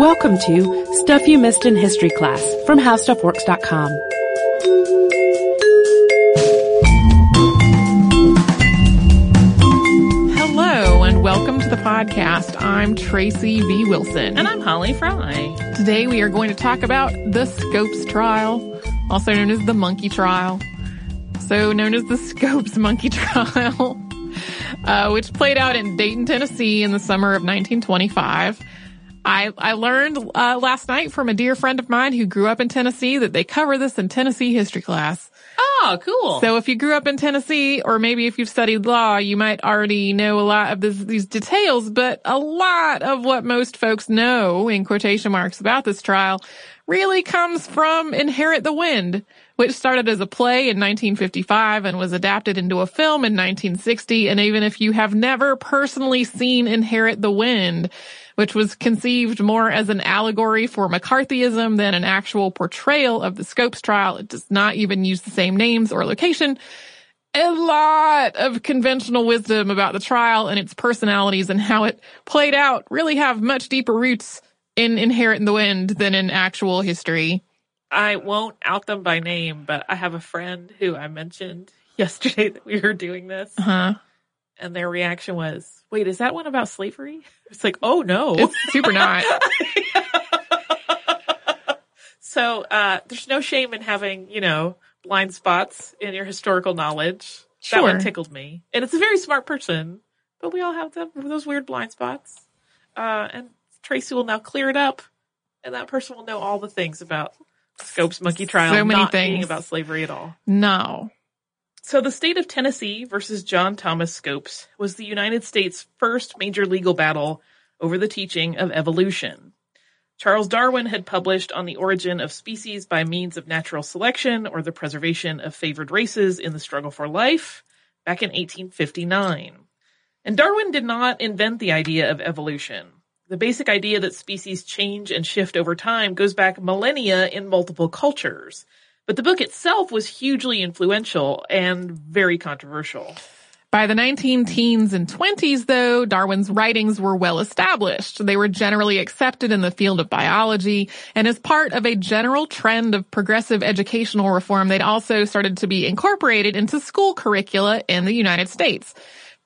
Welcome to Stuff You Missed in History Class from HowStuffWorks.com. Hello and welcome to the podcast. I'm Tracy V. Wilson. And I'm Holly Fry. Today we are going to talk about the Scopes trial, also known as the monkey trial. So known as the Scopes monkey trial, uh, which played out in Dayton, Tennessee in the summer of 1925. I, I learned uh, last night from a dear friend of mine who grew up in Tennessee that they cover this in Tennessee history class. Oh, cool. So if you grew up in Tennessee, or maybe if you've studied law, you might already know a lot of this, these details, but a lot of what most folks know, in quotation marks, about this trial really comes from Inherit the Wind, which started as a play in 1955 and was adapted into a film in 1960. And even if you have never personally seen Inherit the Wind, which was conceived more as an allegory for McCarthyism than an actual portrayal of the Scopes trial. It does not even use the same names or location. A lot of conventional wisdom about the trial and its personalities and how it played out really have much deeper roots in Inherit in the Wind than in actual history. I won't out them by name, but I have a friend who I mentioned yesterday that we were doing this. Huh? And their reaction was, wait, is that one about slavery? It's like, oh no. It's super not. so, uh, there's no shame in having, you know, blind spots in your historical knowledge. That one tickled me. And it's a very smart person, but we all have them, those weird blind spots. Uh, and Tracy will now clear it up and that person will know all the things about Scopes monkey trial. So many things. about slavery at all. No. So the state of Tennessee versus John Thomas Scopes was the United States' first major legal battle over the teaching of evolution. Charles Darwin had published on the origin of species by means of natural selection or the preservation of favored races in the struggle for life back in 1859. And Darwin did not invent the idea of evolution. The basic idea that species change and shift over time goes back millennia in multiple cultures. But the book itself was hugely influential and very controversial. By the 19 teens and 20s, though, Darwin's writings were well established. They were generally accepted in the field of biology, and as part of a general trend of progressive educational reform, they'd also started to be incorporated into school curricula in the United States.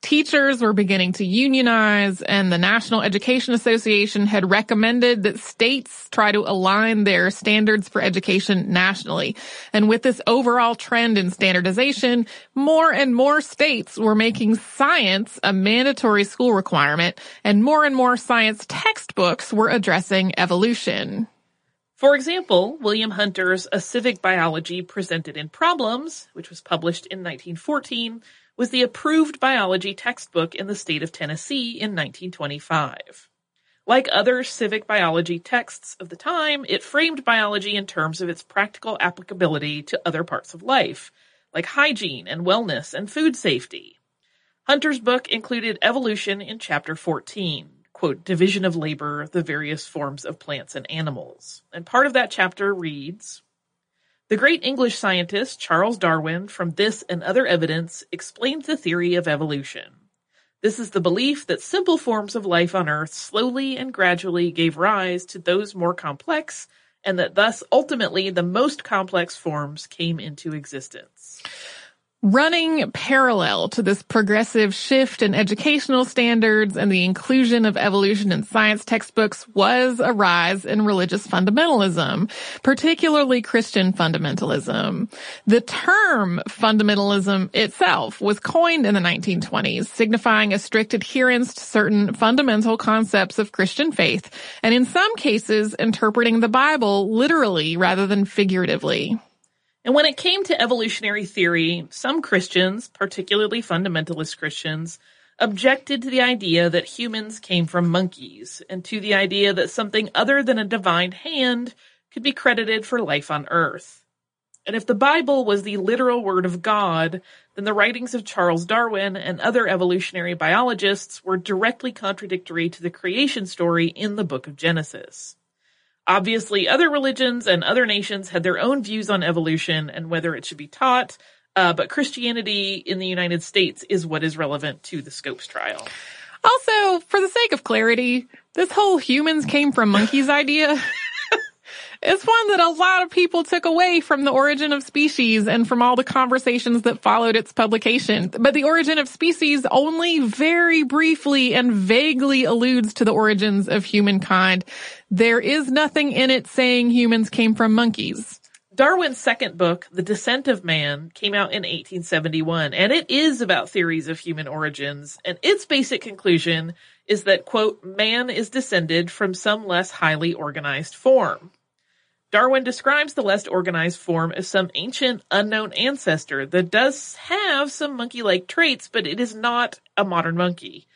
Teachers were beginning to unionize and the National Education Association had recommended that states try to align their standards for education nationally. And with this overall trend in standardization, more and more states were making science a mandatory school requirement and more and more science textbooks were addressing evolution. For example, William Hunter's A Civic Biology Presented in Problems, which was published in 1914, was the approved biology textbook in the state of Tennessee in 1925. Like other civic biology texts of the time, it framed biology in terms of its practical applicability to other parts of life, like hygiene and wellness and food safety. Hunter's book included evolution in chapter 14, quote, division of labor, the various forms of plants and animals. And part of that chapter reads, the great English scientist Charles Darwin, from this and other evidence, explains the theory of evolution. This is the belief that simple forms of life on Earth slowly and gradually gave rise to those more complex, and that thus ultimately the most complex forms came into existence. Running parallel to this progressive shift in educational standards and the inclusion of evolution in science textbooks was a rise in religious fundamentalism, particularly Christian fundamentalism. The term fundamentalism itself was coined in the 1920s, signifying a strict adherence to certain fundamental concepts of Christian faith, and in some cases interpreting the Bible literally rather than figuratively. And when it came to evolutionary theory, some Christians, particularly fundamentalist Christians, objected to the idea that humans came from monkeys and to the idea that something other than a divine hand could be credited for life on earth. And if the Bible was the literal word of God, then the writings of Charles Darwin and other evolutionary biologists were directly contradictory to the creation story in the book of Genesis. Obviously, other religions and other nations had their own views on evolution and whether it should be taught, uh, but Christianity in the United States is what is relevant to the Scopes trial. Also, for the sake of clarity, this whole humans came from monkeys idea It's one that a lot of people took away from the origin of species and from all the conversations that followed its publication. But the origin of species only very briefly and vaguely alludes to the origins of humankind. There is nothing in it saying humans came from monkeys. Darwin's second book, The Descent of Man, came out in 1871, and it is about theories of human origins, and its basic conclusion is that, quote, man is descended from some less highly organized form. Darwin describes the less organized form as some ancient unknown ancestor that does have some monkey-like traits, but it is not a modern monkey.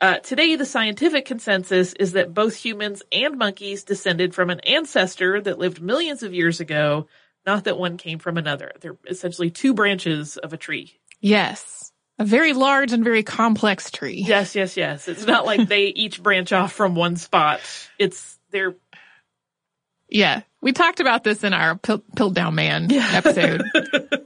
Uh, today, the scientific consensus is that both humans and monkeys descended from an ancestor that lived millions of years ago, not that one came from another. They're essentially two branches of a tree. Yes. A very large and very complex tree. Yes, yes, yes. It's not like they each branch off from one spot. It's, they're yeah, we talked about this in our Pill, Piltdown Man episode.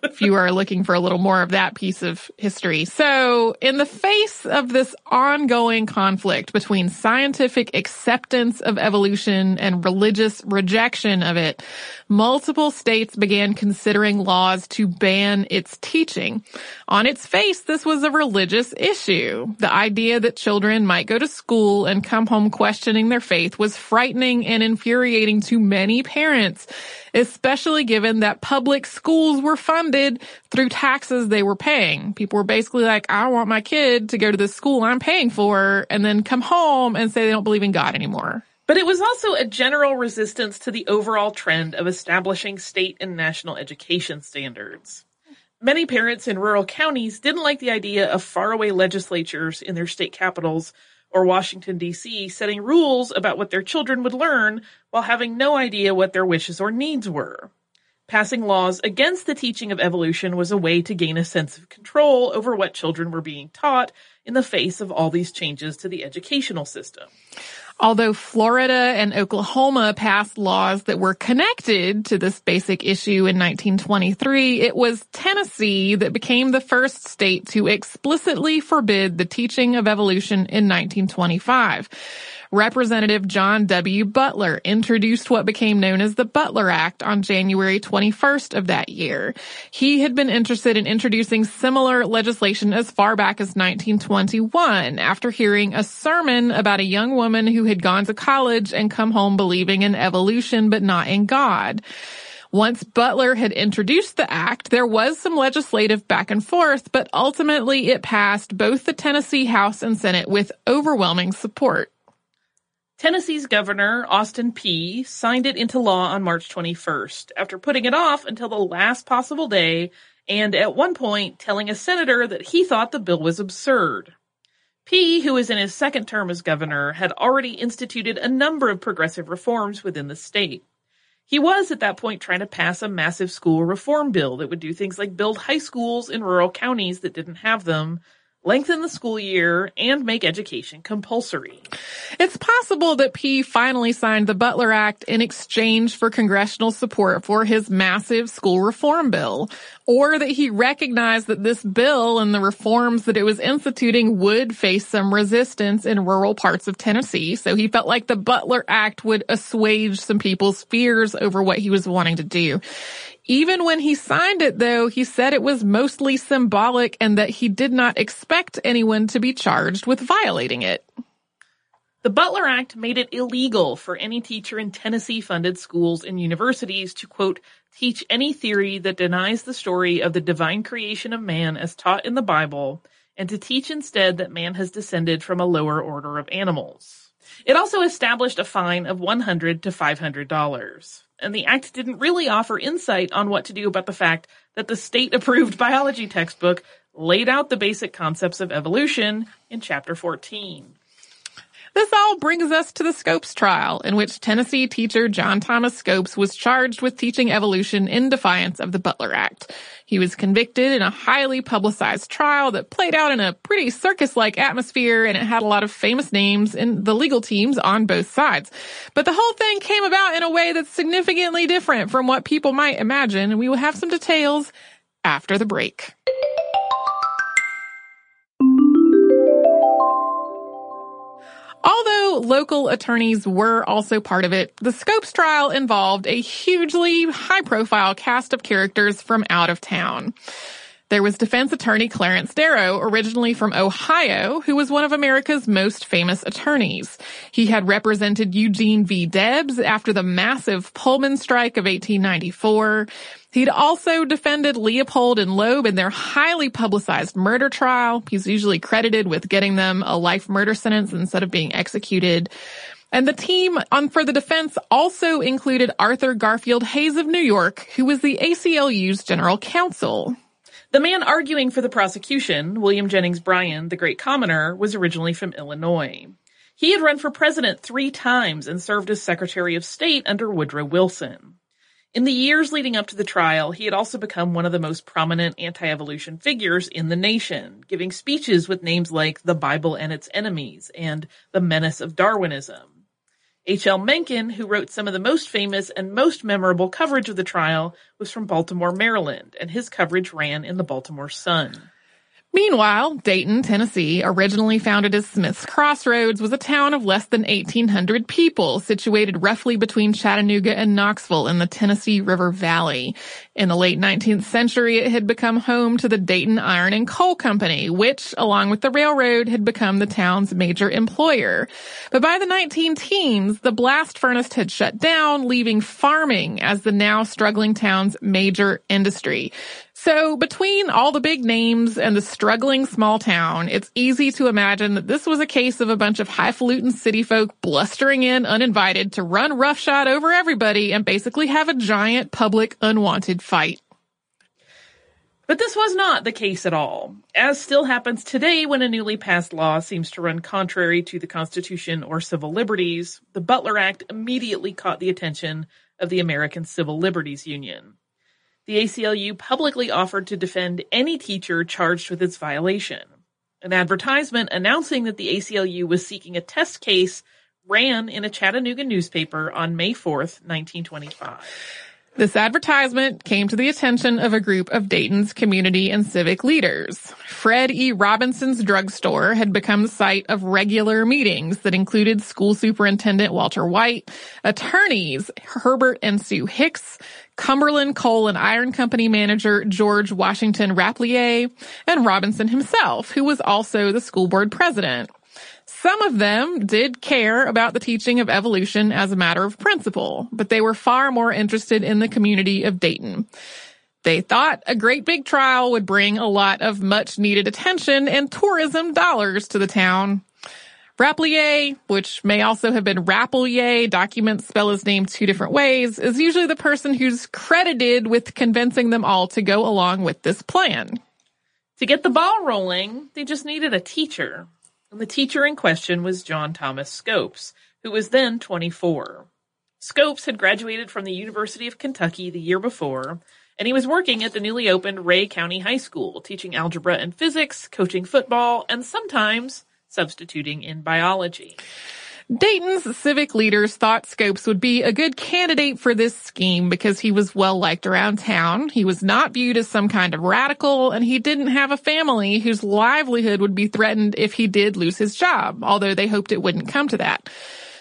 if you are looking for a little more of that piece of history. So in the face of this ongoing conflict between scientific acceptance of evolution and religious rejection of it, multiple states began considering laws to ban its teaching. On its face, this was a religious issue. The idea that children might go to school and come home questioning their faith was frightening and infuriating to many parents, especially given that public schools were funded through taxes they were paying. People were basically like, I want my kid to go to the school I'm paying for and then come home and say they don't believe in God anymore. But it was also a general resistance to the overall trend of establishing state and national education standards. Many parents in rural counties didn't like the idea of faraway legislatures in their state capitals or Washington DC setting rules about what their children would learn while having no idea what their wishes or needs were. Passing laws against the teaching of evolution was a way to gain a sense of control over what children were being taught in the face of all these changes to the educational system. Although Florida and Oklahoma passed laws that were connected to this basic issue in 1923, it was Tennessee that became the first state to explicitly forbid the teaching of evolution in 1925. Representative John W. Butler introduced what became known as the Butler Act on January 21st of that year. He had been interested in introducing similar legislation as far back as 1921 after hearing a sermon about a young woman who had gone to college and come home believing in evolution but not in God. Once Butler had introduced the act, there was some legislative back and forth, but ultimately it passed both the Tennessee House and Senate with overwhelming support. Tennessee's governor, Austin Peay., signed it into law on March 21st, after putting it off until the last possible day and at one point telling a senator that he thought the bill was absurd. Peay, who was in his second term as governor, had already instituted a number of progressive reforms within the state. He was at that point trying to pass a massive school reform bill that would do things like build high schools in rural counties that didn't have them, lengthen the school year, and make education compulsory. It's possible that Peay finally signed the Butler Act in exchange for congressional support for his massive school reform bill, or that he recognized that this bill and the reforms that it was instituting would face some resistance in rural parts of Tennessee, so he felt like the Butler Act would assuage some people's fears over what he was wanting to do. Even when he signed it, though, he said it was mostly symbolic and that he did not expect anyone to be charged with violating it. The Butler Act made it illegal for any teacher in Tennessee funded schools and universities to quote, teach any theory that denies the story of the divine creation of man as taught in the Bible and to teach instead that man has descended from a lower order of animals. It also established a fine of 100 to $500 and the act didn't really offer insight on what to do about the fact that the state approved biology textbook laid out the basic concepts of evolution in chapter 14. This all brings us to the Scopes trial, in which Tennessee teacher John Thomas Scopes was charged with teaching evolution in defiance of the Butler Act. He was convicted in a highly publicized trial that played out in a pretty circus-like atmosphere, and it had a lot of famous names in the legal teams on both sides. But the whole thing came about in a way that's significantly different from what people might imagine, and we will have some details after the break. Although local attorneys were also part of it, the Scopes trial involved a hugely high profile cast of characters from out of town. There was defense attorney Clarence Darrow, originally from Ohio, who was one of America's most famous attorneys. He had represented Eugene V. Debs after the massive Pullman strike of 1894. He'd also defended Leopold and Loeb in their highly publicized murder trial. He's usually credited with getting them a life murder sentence instead of being executed. And the team on for the defense also included Arthur Garfield Hays of New York, who was the ACLU's general counsel. The man arguing for the prosecution, William Jennings Bryan, the great commoner, was originally from Illinois. He had run for president three times and served as Secretary of State under Woodrow Wilson. In the years leading up to the trial, he had also become one of the most prominent anti-evolution figures in the nation, giving speeches with names like The Bible and Its Enemies and The Menace of Darwinism. H.L. Mencken, who wrote some of the most famous and most memorable coverage of the trial, was from Baltimore, Maryland, and his coverage ran in the Baltimore Sun. Meanwhile, Dayton, Tennessee, originally founded as Smith's Crossroads, was a town of less than 1,800 people, situated roughly between Chattanooga and Knoxville in the Tennessee River Valley. In the late 19th century, it had become home to the Dayton Iron and Coal Company, which, along with the railroad, had become the town's major employer. But by the 19 teens, the blast furnace had shut down, leaving farming as the now struggling town's major industry. So between all the big names and the struggling small town, it's easy to imagine that this was a case of a bunch of highfalutin city folk blustering in uninvited to run roughshod over everybody and basically have a giant public unwanted fight. But this was not the case at all, as still happens today when a newly passed law seems to run contrary to the Constitution or civil liberties. The Butler Act immediately caught the attention of the American Civil Liberties Union the ACLU publicly offered to defend any teacher charged with its violation. An advertisement announcing that the ACLU was seeking a test case ran in a Chattanooga newspaper on May 4th, 1925. This advertisement came to the attention of a group of Dayton's community and civic leaders. Fred E. Robinson's drugstore had become the site of regular meetings that included school superintendent Walter White, attorneys Herbert and Sue Hicks, Cumberland Coal and Iron Company manager George Washington Rappleyea, and Robinson himself, who was also the school board president. Some of them did care about the teaching of evolution as a matter of principle, but they were far more interested in the community of Dayton. They thought a great big trial would bring a lot of much needed attention and tourism dollars to the town. Rappleyea, which may also have been Rappelier, documents spell his name two different ways, is usually the person who's credited with convincing them all to go along with this plan. To get the ball rolling, they just needed a teacher. And the teacher in question was John Thomas Scopes, who was then 24. Scopes had graduated from the University of Kentucky the year before, and he was working at the newly opened Rhea County High School, teaching algebra and physics, coaching football, and sometimes substituting in biology. Dayton's civic leaders thought Scopes would be a good candidate for this scheme because he was well liked around town. He was not viewed as some kind of radical and he didn't have a family whose livelihood would be threatened if he did lose his job, although they hoped it wouldn't come to that.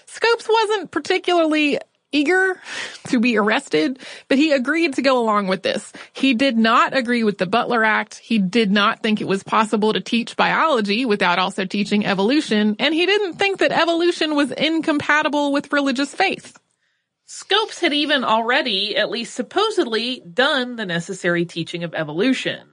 Scopes wasn't particularly eager to be arrested, but he agreed to go along with this. He did not agree with the Butler Act. He did not think it was possible to teach biology without also teaching evolution, and he didn't think that evolution was incompatible with religious faith. Scopes had even already, at least supposedly, done the necessary teaching of evolution.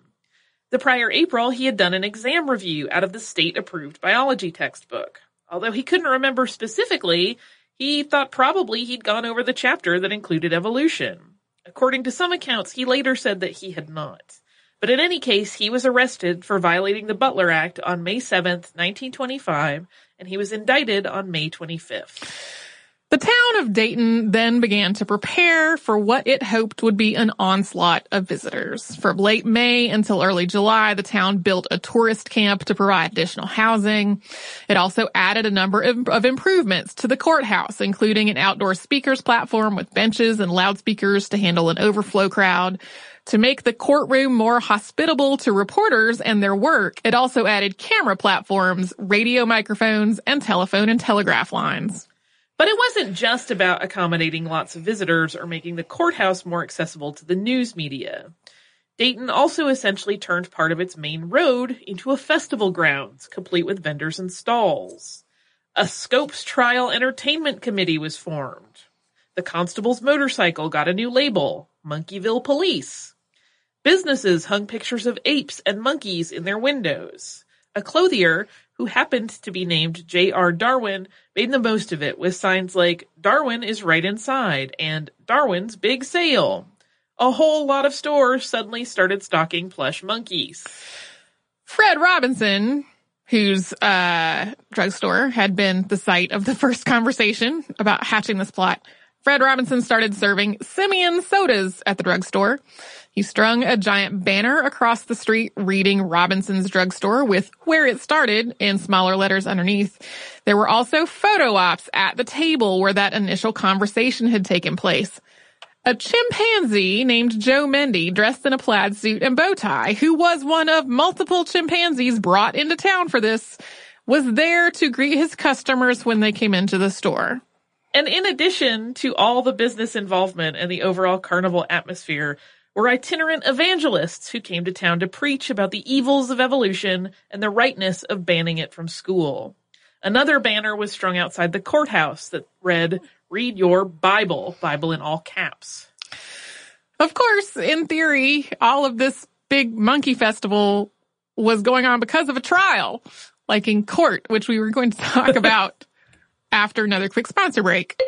The prior April, he had done an exam review out of the state approved biology textbook. Although he couldn't remember specifically, he thought probably he'd gone over the chapter that included evolution. According to some accounts, he later said that he had not. But in any case, he was arrested for violating the Butler Act on May 7th, 1925, and he was indicted on May 25th. The town of Dayton then began to prepare for what it hoped would be an onslaught of visitors. From late May until early July, the town built a tourist camp to provide additional housing. It also added a number of improvements to the courthouse, including an outdoor speakers platform with benches and loudspeakers to handle an overflow crowd. To make the courtroom more hospitable to reporters and their work, it also added camera platforms, radio microphones, and telephone and telegraph lines. But it wasn't just about accommodating lots of visitors or making the courthouse more accessible to the news media. Dayton also essentially turned part of its main road into a festival grounds, complete with vendors and stalls. A Scopes Trial Entertainment Committee was formed. The constable's motorcycle got a new label, Monkeyville Police. Businesses hung pictures of apes and monkeys in their windows. A clothier who happened to be named J.R. Darwin, made the most of it with signs like Darwin is right inside and Darwin's big sale. A whole lot of stores suddenly started stocking plush monkeys. Fred Robinson, whose uh, drugstore had been the site of the first conversation about hatching this plot, Fred Robinson started serving Simian sodas at the drugstore. He strung a giant banner across the street reading Robinson's drugstore with where it started in smaller letters underneath. There were also photo ops at the table where that initial conversation had taken place. A chimpanzee named Joe Mendi, dressed in a plaid suit and bow tie, who was one of multiple chimpanzees brought into town for this, was there to greet his customers when they came into the store. And in addition to all the business involvement and the overall carnival atmosphere, were itinerant evangelists who came to town to preach about the evils of evolution and the rightness of banning it from school. Another banner was strung outside the courthouse that read, read your Bible, Bible in all caps. Of course, in theory, all of this big monkey festival was going on because of a trial, like in court, which we were going to talk about after another quick sponsor break.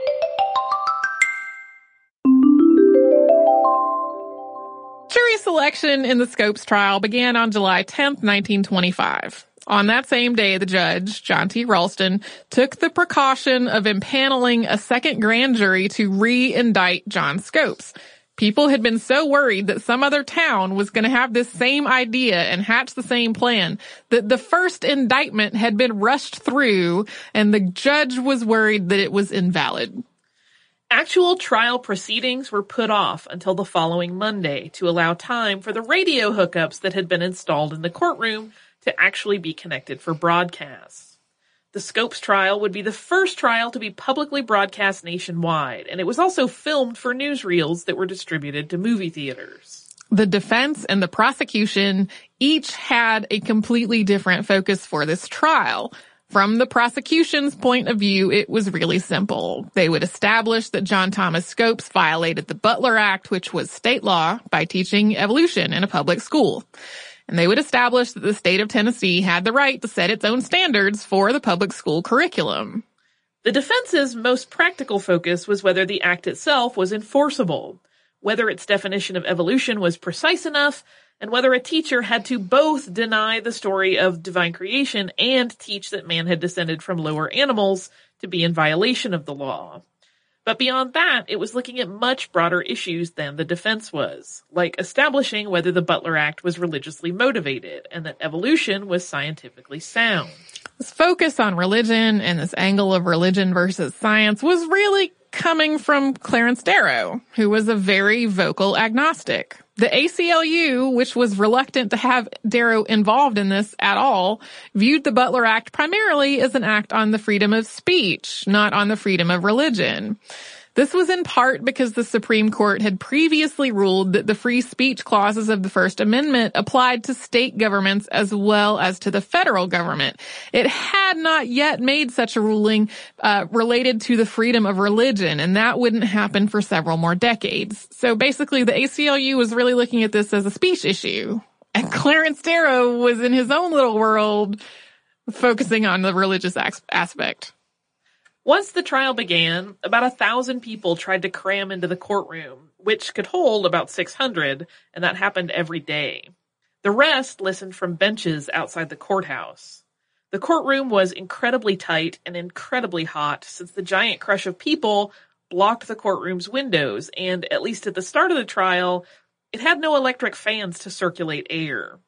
Selection in the Scopes trial began on July 10, 1925. On that same day, the judge, John T. Raulston, took the precaution of impaneling a second grand jury to re-indict John Scopes. People had been so worried that some other town was going to have this same idea and hatch the same plan that the first indictment had been rushed through and the judge was worried that it was invalid. Actual trial proceedings were put off until the following Monday to allow time for the radio hookups that had been installed in the courtroom to actually be connected for broadcasts. The Scopes trial would be the first trial to be publicly broadcast nationwide, and it was also filmed for newsreels that were distributed to movie theaters. The defense and the prosecution each had a completely different focus for this trial. From the prosecution's point of view, it was really simple. They would establish that John Thomas Scopes violated the Butler Act, which was state law, by teaching evolution in a public school. And they would establish that the state of Tennessee had the right to set its own standards for the public school curriculum. The defense's most practical focus was whether the act itself was enforceable, whether its definition of evolution was precise enough, and whether a teacher had to both deny the story of divine creation and teach that man had descended from lower animals to be in violation of the law. But beyond that, it was looking at much broader issues than the defense was, like establishing whether the Butler Act was religiously motivated and that evolution was scientifically sound. This focus on religion and this angle of religion versus science was really coming from Clarence Darrow, who was a very vocal agnostic. The ACLU, which was reluctant to have Darrow involved in this at all, viewed the Butler Act primarily as an act on the freedom of speech, not on the freedom of religion. This was in part because the Supreme Court had previously ruled that the free speech clauses of the First Amendment applied to state governments as well as to the federal government. It had not yet made such a ruling uh, related to the freedom of religion, and that wouldn't happen for several more decades. So basically, the ACLU was really looking at this as a speech issue, and Clarence Darrow was in his own little world focusing on the religious aspect. Once the trial began, about a thousand people tried to cram into the courtroom, which could hold about 600, and that happened every day. The rest listened from benches outside the courthouse. The courtroom was incredibly tight and incredibly hot since the giant crush of people blocked the courtroom's windows, and at least at the start of the trial, it had no electric fans to circulate air.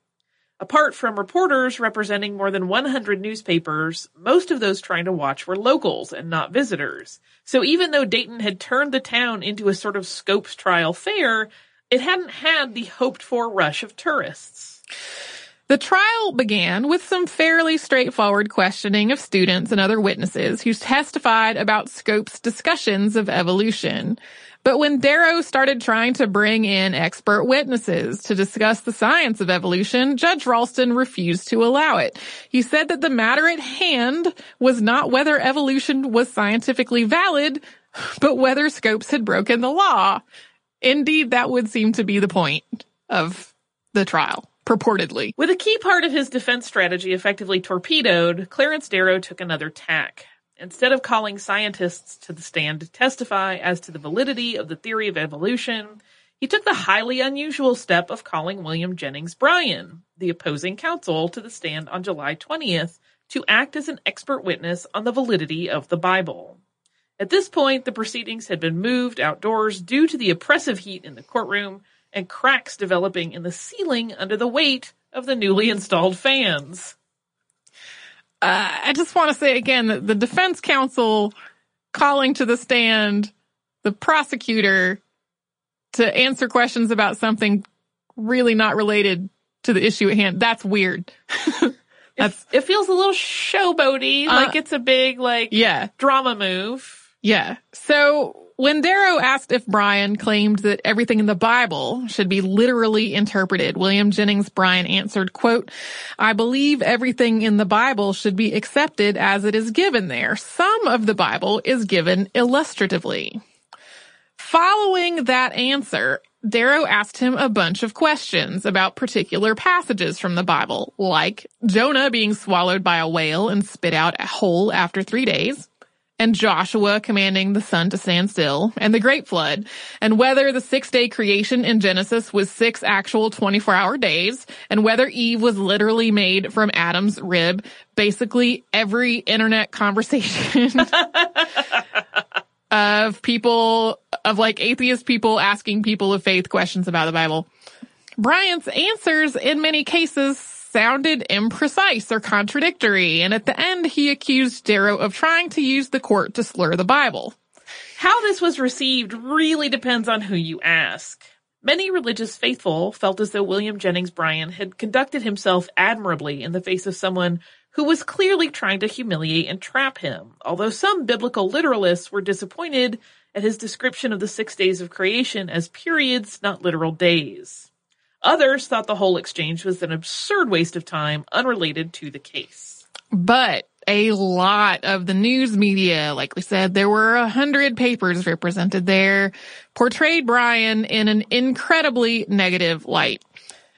Apart from reporters representing more than 100 newspapers, most of those trying to watch were locals and not visitors. So even though Dayton had turned the town into a sort of Scopes trial fair, it hadn't had the hoped for rush of tourists. The trial began with some fairly straightforward questioning of students and other witnesses who testified about Scopes' discussions of evolution. But when Darrow started trying to bring in expert witnesses to discuss the science of evolution, Judge Raulston refused to allow it. He said that the matter at hand was not whether evolution was scientifically valid, but whether Scopes had broken the law. Indeed, that would seem to be the point of the trial purportedly. With a key part of his defense strategy effectively torpedoed, Clarence Darrow took another tack. Instead of calling scientists to the stand to testify as to the validity of the theory of evolution, he took the highly unusual step of calling William Jennings Bryan, the opposing counsel, to the stand on July 20th to act as an expert witness on the validity of the Bible. At this point, the proceedings had been moved outdoors due to the oppressive heat in the courtroom and cracks developing in the ceiling under the weight of the newly installed fans. Uh, I just want to say again that the defense counsel calling to the stand the prosecutor to answer questions about something really not related to the issue at hand. That's weird. That's, it, it, feels a little showboaty, uh, like it's a big, like, yeah, drama move. Yeah. So when Darrow asked if Bryan claimed that everything in the Bible should be literally interpreted, William Jennings Bryan answered, quote, I believe everything in the Bible should be accepted as it is given there. Some of the Bible is given illustratively. Following that answer, Darrow asked him a bunch of questions about particular passages from the Bible, like Jonah being swallowed by a whale and spit out whole after three days, and Joshua commanding the sun to stand still, and the great flood, and whether the six day creation in Genesis was six actual 24 hour days, and whether Eve was literally made from Adam's rib, basically every internet conversation of people, of like atheist people asking people of faith questions about the Bible. Bryan's answers in many cases sounded imprecise or contradictory, and at the end he accused Darrow of trying to use the court to slur the Bible. How this was received really depends on who you ask. Many religious faithful felt as though William Jennings Bryan had conducted himself admirably in the face of someone who was clearly trying to humiliate and trap him, although some biblical literalists were disappointed at his description of the six days of creation as periods, not literal days. Others thought the whole exchange was an absurd waste of time unrelated to the case. But a lot of the news media, like we said, there were a hundred papers represented there, portrayed Bryan in an incredibly negative light.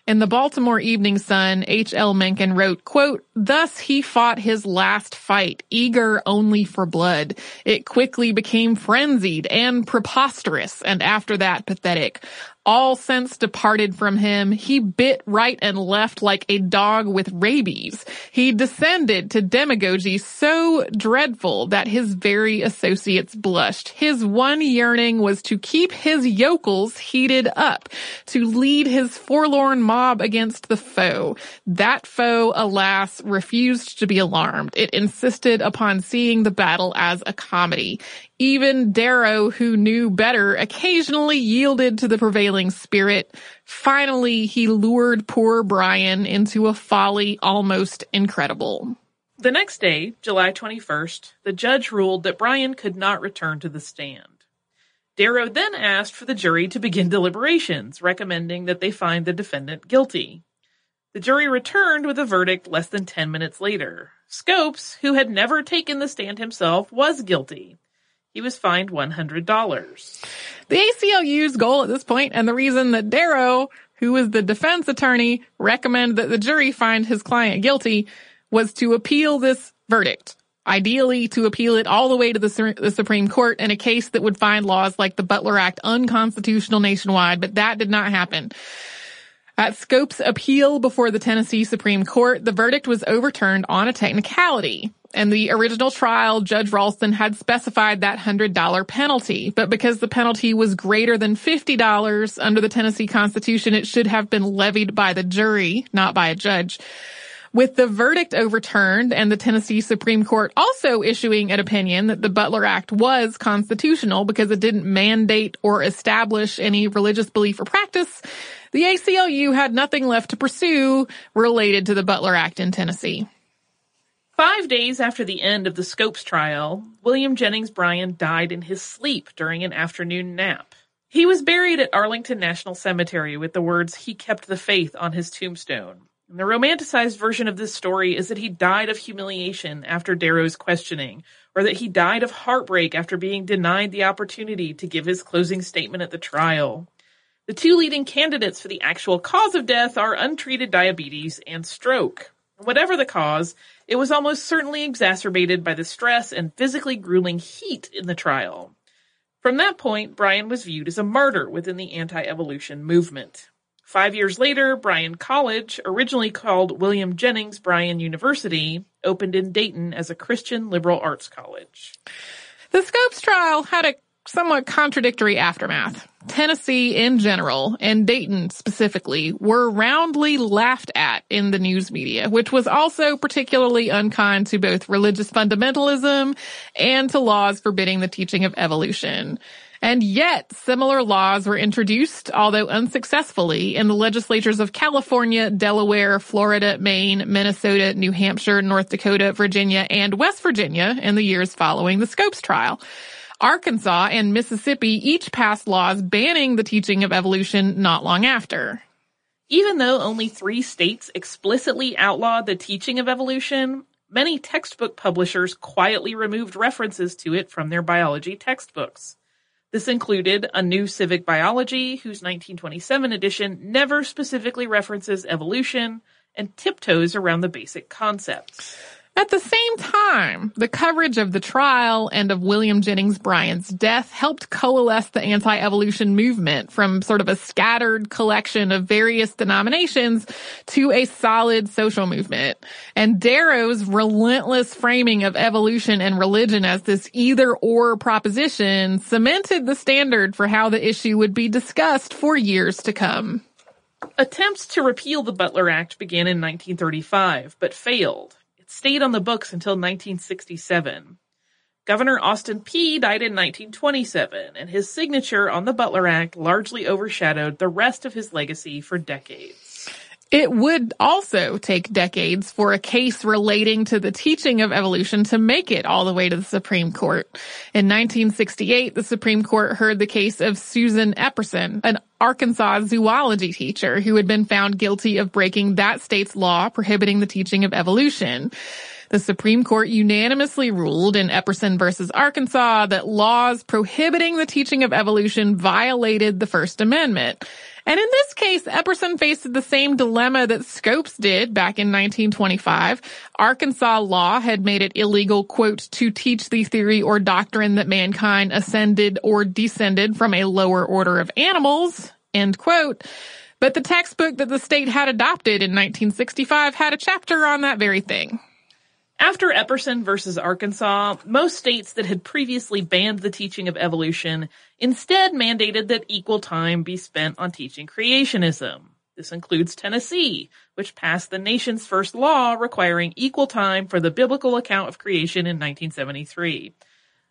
In the Baltimore Evening Sun, H.L. Mencken wrote, quote, Thus he fought his last fight, eager only for blood. It quickly became frenzied and preposterous, and after that pathetic. All sense departed from him. He bit right and left like a dog with rabies. He descended to demagogy so dreadful that his very associates blushed. His one yearning was to keep his yokels heated up, to lead his forlorn mob against the foe. That foe, alas, refused to be alarmed. It insisted upon seeing the battle as a comedy. Even Darrow, who knew better, occasionally yielded to the prevailing spirit. Finally, he lured poor Bryan into a folly almost incredible. The next day, July 21st, the judge ruled that Bryan could not return to the stand. Darrow then asked for the jury to begin deliberations, recommending that they find the defendant guilty. The jury returned with a verdict less than 10 minutes later. Scopes, who had never taken the stand himself, was guilty. He was fined $100. The ACLU's goal at this point, and the reason that Darrow, who was the defense attorney, recommended that the jury find his client guilty, was to appeal this verdict. Ideally, to appeal it all the way to the, the Supreme Court in a case that would find laws like the Butler Act unconstitutional nationwide, but that did not happen. At Scopes' appeal before the Tennessee Supreme Court, the verdict was overturned on a technicality. And the original trial, Judge Raulston had specified that $100 penalty. But because the penalty was greater than $50 under the Tennessee Constitution, it should have been levied by the jury, not by a judge. With the verdict overturned and the Tennessee Supreme Court also issuing an opinion that the Butler Act was constitutional because it didn't mandate or establish any religious belief or practice, the ACLU had nothing left to pursue related to the Butler Act in Tennessee. Five days after the end of the Scopes trial, William Jennings Bryan died in his sleep during an afternoon nap. He was buried at Arlington National Cemetery with the words, He kept the faith on his tombstone. And the romanticized version of this story is that he died of humiliation after Darrow's questioning, or that he died of heartbreak after being denied the opportunity to give his closing statement at the trial. The two leading candidates for the actual cause of death are untreated diabetes and stroke. Whatever the cause, it was almost certainly exacerbated by the stress and physically grueling heat in the trial. From that point, Bryan was viewed as a martyr within the anti-evolution movement. Five years later, Bryan College, originally called William Jennings Bryan University, opened in Dayton as a Christian liberal arts college. The Scopes trial had a somewhat contradictory aftermath. Tennessee in general and Dayton specifically were roundly laughed at in the news media, which was also particularly unkind to both religious fundamentalism and to laws forbidding the teaching of evolution. And yet similar laws were introduced, although unsuccessfully, in the legislatures of California, Delaware, Florida, Maine, Minnesota, New Hampshire, North Dakota, Virginia, and West Virginia in the years following the Scopes trial. Arkansas and Mississippi each passed laws banning the teaching of evolution not long after. Even though only three states explicitly outlawed the teaching of evolution, many textbook publishers quietly removed references to it from their biology textbooks. This included A New Civic Biology, whose 1927 edition never specifically references evolution, and tiptoes around the basic concepts. At the same time, the coverage of the trial and of William Jennings Bryan's death helped coalesce the anti-evolution movement from sort of a scattered collection of various denominations to a solid social movement. And Darrow's relentless framing of evolution and religion as this either or proposition cemented the standard for how the issue would be discussed for years to come. Attempts to repeal the Butler Act began in 1935, but failed stayed on the books until 1967. Governor Austin Peay. died in 1927, and his signature on the Butler Act largely overshadowed the rest of his legacy for decades. It would also take decades for a case relating to the teaching of evolution to make it all the way to the Supreme Court. In 1968, the Supreme Court heard the case of Susan Epperson, an Arkansas zoology teacher who had been found guilty of breaking that state's law prohibiting the teaching of evolution. The Supreme Court unanimously ruled in Epperson versus Arkansas that laws prohibiting the teaching of evolution violated the First Amendment. And in this case, Epperson faced the same dilemma that Scopes did back in 1925. Arkansas law had made it illegal, quote, to teach the theory or doctrine that mankind ascended or descended from a lower order of animals, end quote. But the textbook that the state had adopted in 1965 had a chapter on that very thing. After Epperson versus Arkansas, most states that had previously banned the teaching of evolution instead mandated that equal time be spent on teaching creationism. This includes Tennessee, which passed the nation's first law requiring equal time for the biblical account of creation in 1973.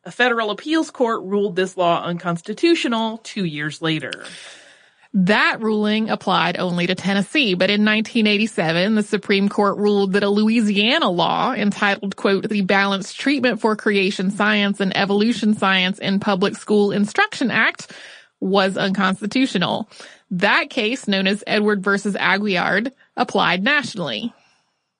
A federal appeals court ruled this law unconstitutional two years later. That ruling applied only to Tennessee, but in 1987, the Supreme Court ruled that a Louisiana law entitled, quote, the Balanced Treatment for Creation Science and Evolution Science in Public School Instruction Act was unconstitutional. That case, known as Edward versus Aguillard, applied nationally.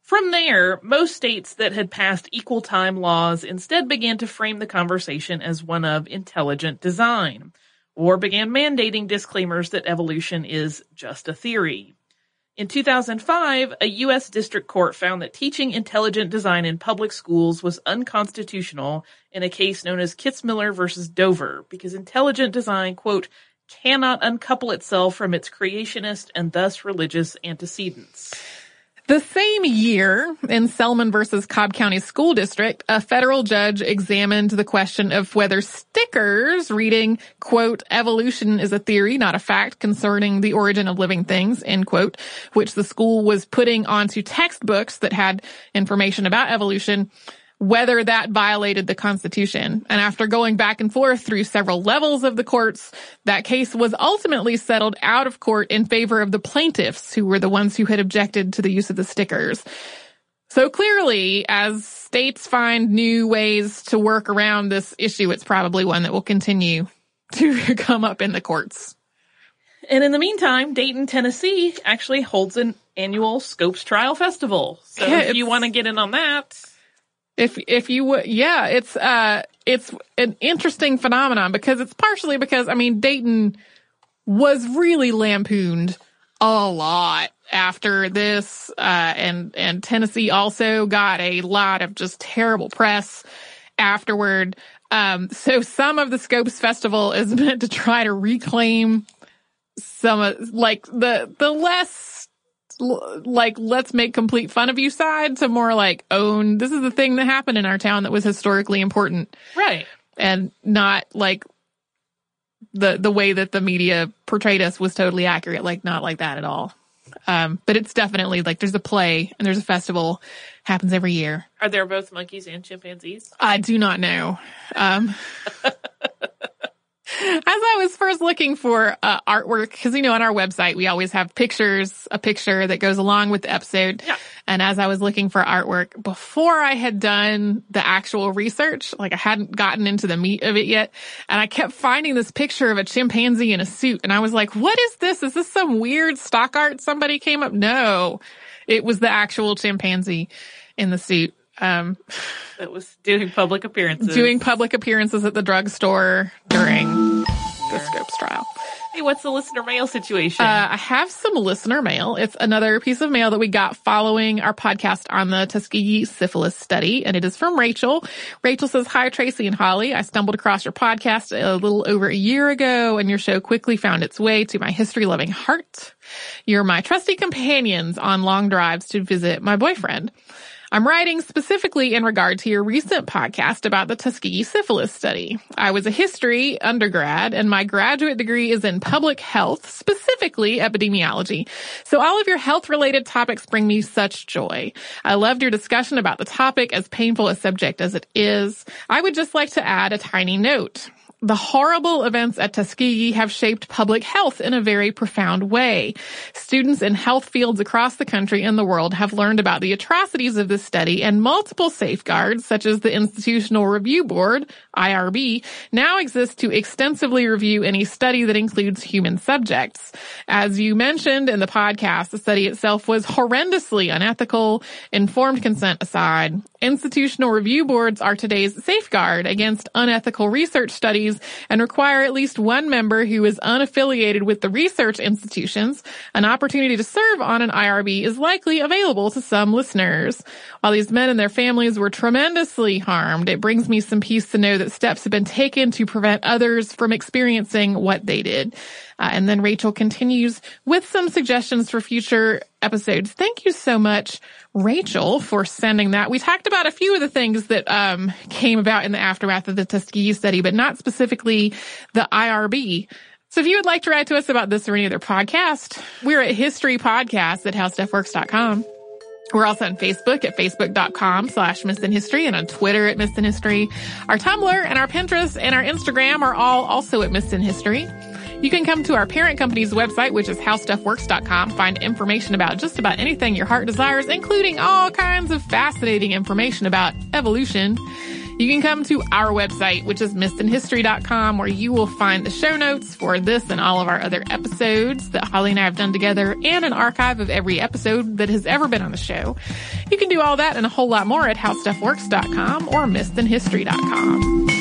From there, most states that had passed equal time laws instead began to frame the conversation as one of intelligent design or began mandating disclaimers that evolution is just a theory. In 2005, a U.S. district court found that teaching intelligent design in public schools was unconstitutional in a case known as Kitzmiller versus Dover because intelligent design, quote, cannot uncouple itself from its creationist and thus religious antecedents. The same year, in Selman versus Cobb County School District, a federal judge examined the question of whether stickers reading, quote, evolution is a theory, not a fact concerning the origin of living things, end quote, which the school was putting onto textbooks that had information about evolution, whether that violated the Constitution. And after going back and forth through several levels of the courts, that case was ultimately settled out of court in favor of the plaintiffs, who were the ones who had objected to the use of the stickers. So clearly, as states find new ways to work around this issue, it's probably one that will continue to come up in the courts. And in the meantime, Dayton, Tennessee actually holds an annual Scopes Trial Festival. So Yeah, if you want to get in on that, If if you would, yeah, it's uh, it's an interesting phenomenon because it's partially because I mean Dayton was really lampooned a lot after this, uh, and and Tennessee also got a lot of just terrible press afterward. Um, so some of the Scopes Festival is meant to try to reclaim some of like the the less like let's make complete fun of you side to more like own this is the thing that happened in our town that was historically important right. and not like the the way that the media portrayed us was totally accurate like not like that at all um but it's definitely like there's a play and there's a festival happens every year Are there both monkeys and chimpanzees? I do not know. Um, as I was first looking for uh, artwork, because you know on our website we always have pictures, a picture that goes along with the episode. Yeah. And as I was looking for artwork before I had done the actual research, like I hadn't gotten into the meat of it yet, and I kept finding this picture of a chimpanzee in a suit, and I was like, "What is this? Is this some weird stock art somebody came up?" No, it was the actual chimpanzee in the suit. Um, That was doing public appearances. doing public appearances at the drugstore during the Scopes trial. Hey, what's the listener mail situation? Uh, I have some listener mail. It's another piece of mail that we got following our podcast on the Tuskegee syphilis study, and it is from Rachel. Rachel says, Hi, Tracy and Holly. I stumbled across your podcast a little over a year ago, and your show quickly found its way to my history loving heart. You're my trusty companions on long drives to visit my boyfriend. I'm writing specifically in regard to your recent podcast about the Tuskegee syphilis study. I was a history undergrad and my graduate degree is in public health, specifically epidemiology. So all of your health related topics bring me such joy. I loved your discussion about the topic as painful a subject as it is. I would just like to add a tiny note. The horrible events at Tuskegee have shaped public health in a very profound way. Students in health fields across the country and the world have learned about the atrocities of this study and multiple safeguards, such as the Institutional Review Board, IRB, now exist to extensively review any study that includes human subjects. As you mentioned in the podcast, the study itself was horrendously unethical, informed consent aside. Institutional review boards are today's safeguard against unethical research studies and require at least one member who is unaffiliated with the research institutions. An opportunity to serve on an IRB is likely available to some listeners. While these men and their families were tremendously harmed, it brings me some peace to know that steps have been taken to prevent others from experiencing what they did. Uh, and then Rachel continues with some suggestions for future episodes. Thank you so much, Rachel, for sending that. We talked about a few of the things that um, came about in the aftermath of the Tuskegee study, but not specifically the IRB. So if you would like to write to us about this or any other podcast, we're at History Podcast at HowStuffWorks.com. We're also on Facebook at facebook.com slash Missed in History and on Twitter at Missed in History. Our Tumblr and our Pinterest and our Instagram are all also at Missed in History. You can come to our parent company's website, which is howstuffworks.com, find information about just about anything your heart desires, including all kinds of fascinating information about evolution. You can come to our website, which is missedinhistory.com, where you will find the show notes for this and all of our other episodes that Holly and I have done together and an archive of every episode that has ever been on the show. You can do all that and a whole lot more at howstuffworks.com or missedinhistory.com.